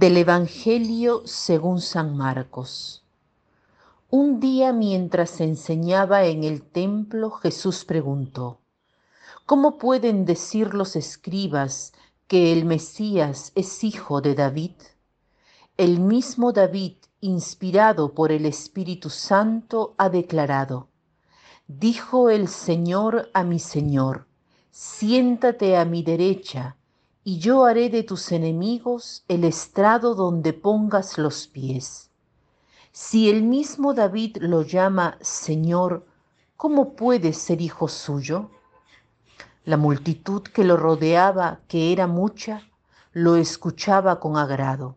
Del Evangelio según San Marcos. Un día mientras enseñaba en el templo, Jesús preguntó, ¿Cómo pueden decir los escribas que el Mesías es hijo de David? El mismo David, inspirado por el Espíritu Santo, ha declarado, Dijo el Señor a mi Señor, siéntate a mi derecha y yo haré de tus enemigos el estrado donde pongas los pies. Si el mismo David lo llama Señor, ¿cómo puede ser hijo suyo? La multitud que lo rodeaba, que era mucha, lo escuchaba con agrado.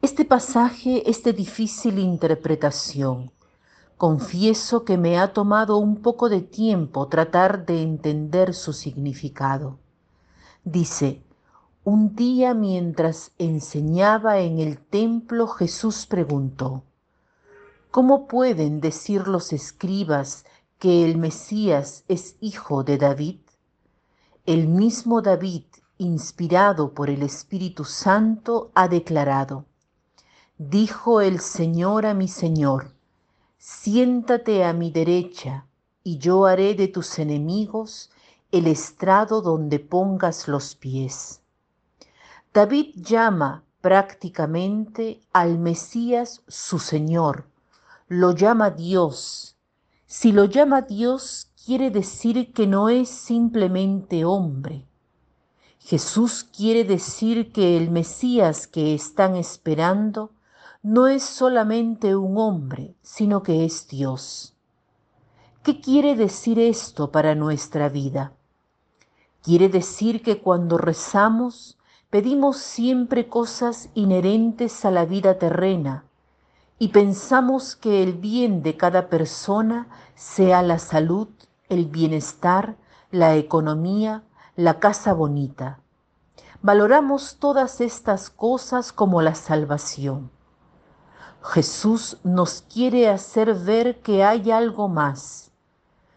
Este pasaje es de difícil interpretación. Confieso que me ha tomado un poco de tiempo tratar de entender su significado. Dice, un día mientras enseñaba en el templo Jesús preguntó, ¿cómo pueden decir los escribas que el Mesías es hijo de David? El mismo David, inspirado por el Espíritu Santo, ha declarado, Dijo el Señor a mi Señor, siéntate a mi derecha, y yo haré de tus enemigos el estrado donde pongas los pies. David llama prácticamente al Mesías su Señor, lo llama Dios. Si lo llama Dios, quiere decir que no es simplemente hombre. Jesús quiere decir que el Mesías que están esperando no es solamente un hombre, sino que es Dios. ¿Qué quiere decir esto para nuestra vida? Quiere decir que cuando rezamos pedimos siempre cosas inherentes a la vida terrena y pensamos que el bien de cada persona sea la salud, el bienestar, la economía, la casa bonita. Valoramos todas estas cosas como la salvación. Jesús nos quiere hacer ver que hay algo más.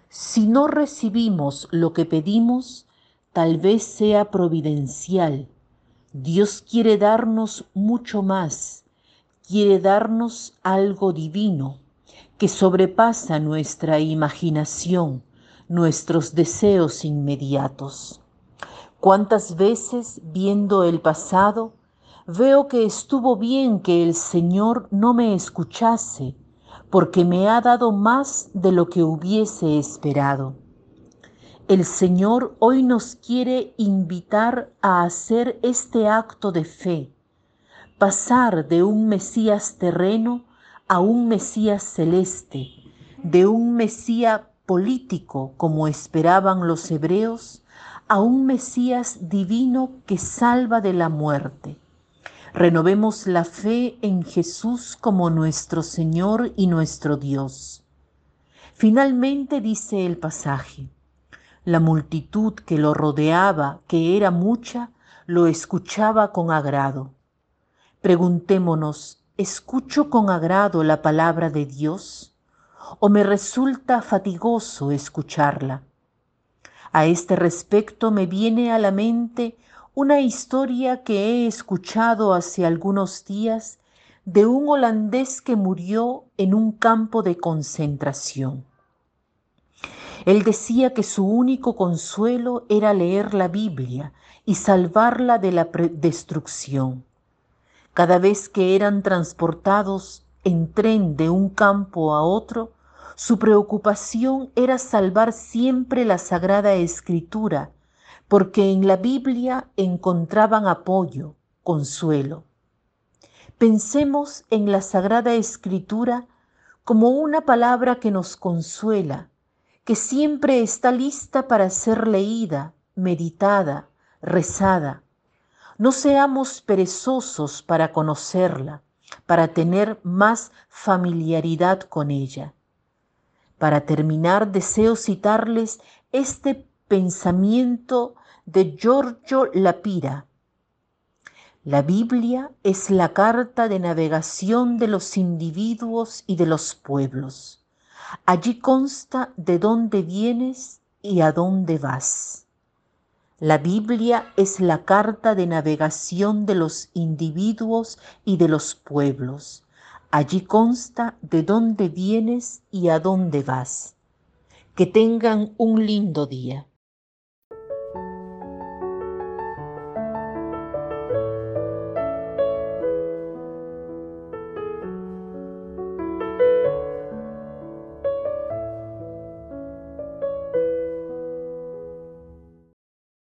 Si no recibimos lo que pedimos, tal vez sea providencial. Dios quiere darnos mucho más, quiere darnos algo divino que sobrepasa nuestra imaginación, nuestros deseos inmediatos. ¿Cuántas veces viendo el pasado veo que estuvo bien que el Señor no me escuchase, porque me ha dado más de lo que hubiese esperado? El Señor hoy nos quiere invitar a hacer este acto de fe, pasar de un Mesías terreno a un Mesías celeste, de un Mesías político como esperaban los hebreos, a un Mesías divino que salva de la muerte. Renovemos la fe en Jesús como nuestro Señor y nuestro Dios. Finalmente dice el pasaje, la multitud que lo rodeaba, que era mucha, lo escuchaba con agrado. Preguntémonos, ¿escucho con agrado la palabra de Dios o me resulta fatigoso escucharla? A este respecto me viene a la mente una historia que he escuchado hace algunos días de un holandés que murió en un campo de concentración. Él decía que su único consuelo era leer la Biblia y salvarla de la destrucción. Cada vez que eran transportados en tren de un campo a otro, su preocupación era salvar siempre la Sagrada Escritura, porque en la Biblia encontraban apoyo, consuelo. Pensemos en la Sagrada Escritura como una palabra que nos consuela, que siempre está lista para ser leída, meditada, rezada. No seamos perezosos para conocerla, para tener más familiaridad con ella. Para terminar, deseo citarles este pensamiento de Giorgio Lapira. La Biblia es la carta de navegación de los individuos y de los pueblos. Allí consta de dónde vienes y a dónde vas. La Biblia es la carta de navegación de los individuos y de los pueblos. Allí consta de dónde vienes y a dónde vas. Que tengan un lindo día.